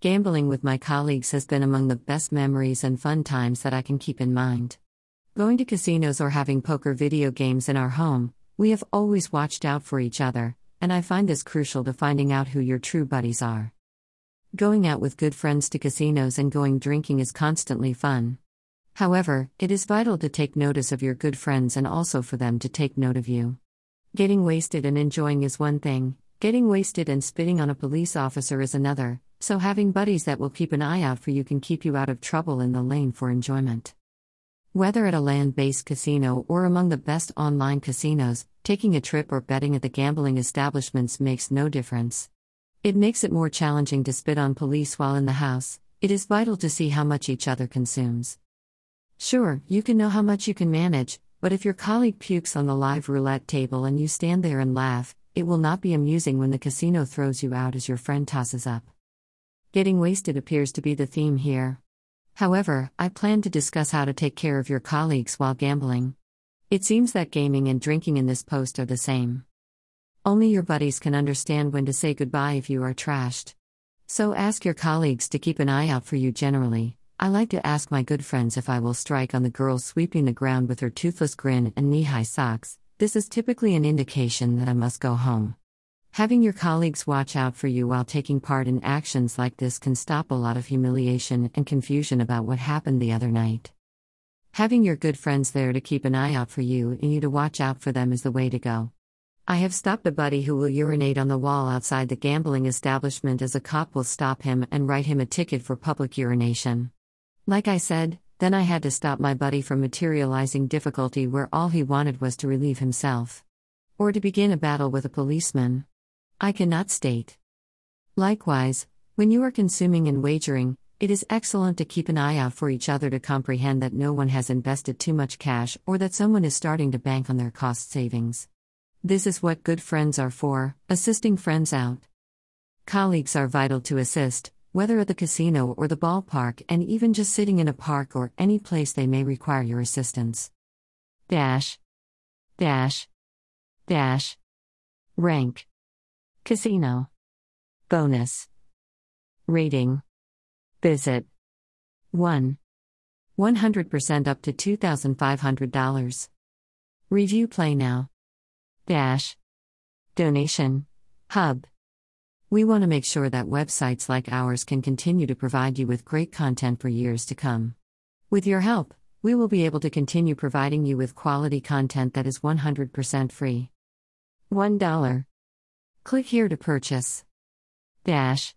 Gambling with my colleagues has been among the best memories and fun times that I can keep in mind. Going to casinos or having poker video games in our home, we have always watched out for each other, and I find this crucial to finding out who your true buddies are. Going out with good friends to casinos and going drinking is constantly fun. However, it is vital to take notice of your good friends and also for them to take note of you. Getting wasted and enjoying is one thing, getting wasted and spitting on a police officer is another, so having buddies that will keep an eye out for you can keep you out of trouble in the lane for enjoyment. Whether at a land based casino or among the best online casinos, taking a trip or betting at the gambling establishments makes no difference. It makes it more challenging to spit on police while in the house, it is vital to see how much each other consumes. Sure, you can know how much you can manage, but if your colleague pukes on the live roulette table and you stand there and laugh, it will not be amusing when the casino throws you out as your friend tosses up. Getting wasted appears to be the theme here. However, I plan to discuss how to take care of your colleagues while gambling. It seems that gaming and drinking in this post are the same. Only your buddies can understand when to say goodbye if you are trashed. So ask your colleagues to keep an eye out for you generally. I like to ask my good friends if I will strike on the girl sweeping the ground with her toothless grin and knee high socks. This is typically an indication that I must go home. Having your colleagues watch out for you while taking part in actions like this can stop a lot of humiliation and confusion about what happened the other night. Having your good friends there to keep an eye out for you and you to watch out for them is the way to go. I have stopped a buddy who will urinate on the wall outside the gambling establishment as a cop will stop him and write him a ticket for public urination. Like I said, then I had to stop my buddy from materializing difficulty where all he wanted was to relieve himself. Or to begin a battle with a policeman. I cannot state. Likewise, when you are consuming and wagering, it is excellent to keep an eye out for each other to comprehend that no one has invested too much cash or that someone is starting to bank on their cost savings. This is what good friends are for, assisting friends out. Colleagues are vital to assist, whether at the casino or the ballpark, and even just sitting in a park or any place they may require your assistance. Dash. Dash. Dash. Rank. Casino. Bonus. Rating. Visit. 1. 100% up to $2,500. Review Play Now. Dash. Donation. Hub. We want to make sure that websites like ours can continue to provide you with great content for years to come. With your help, we will be able to continue providing you with quality content that is 100% free. $1. Click here to purchase. Dash.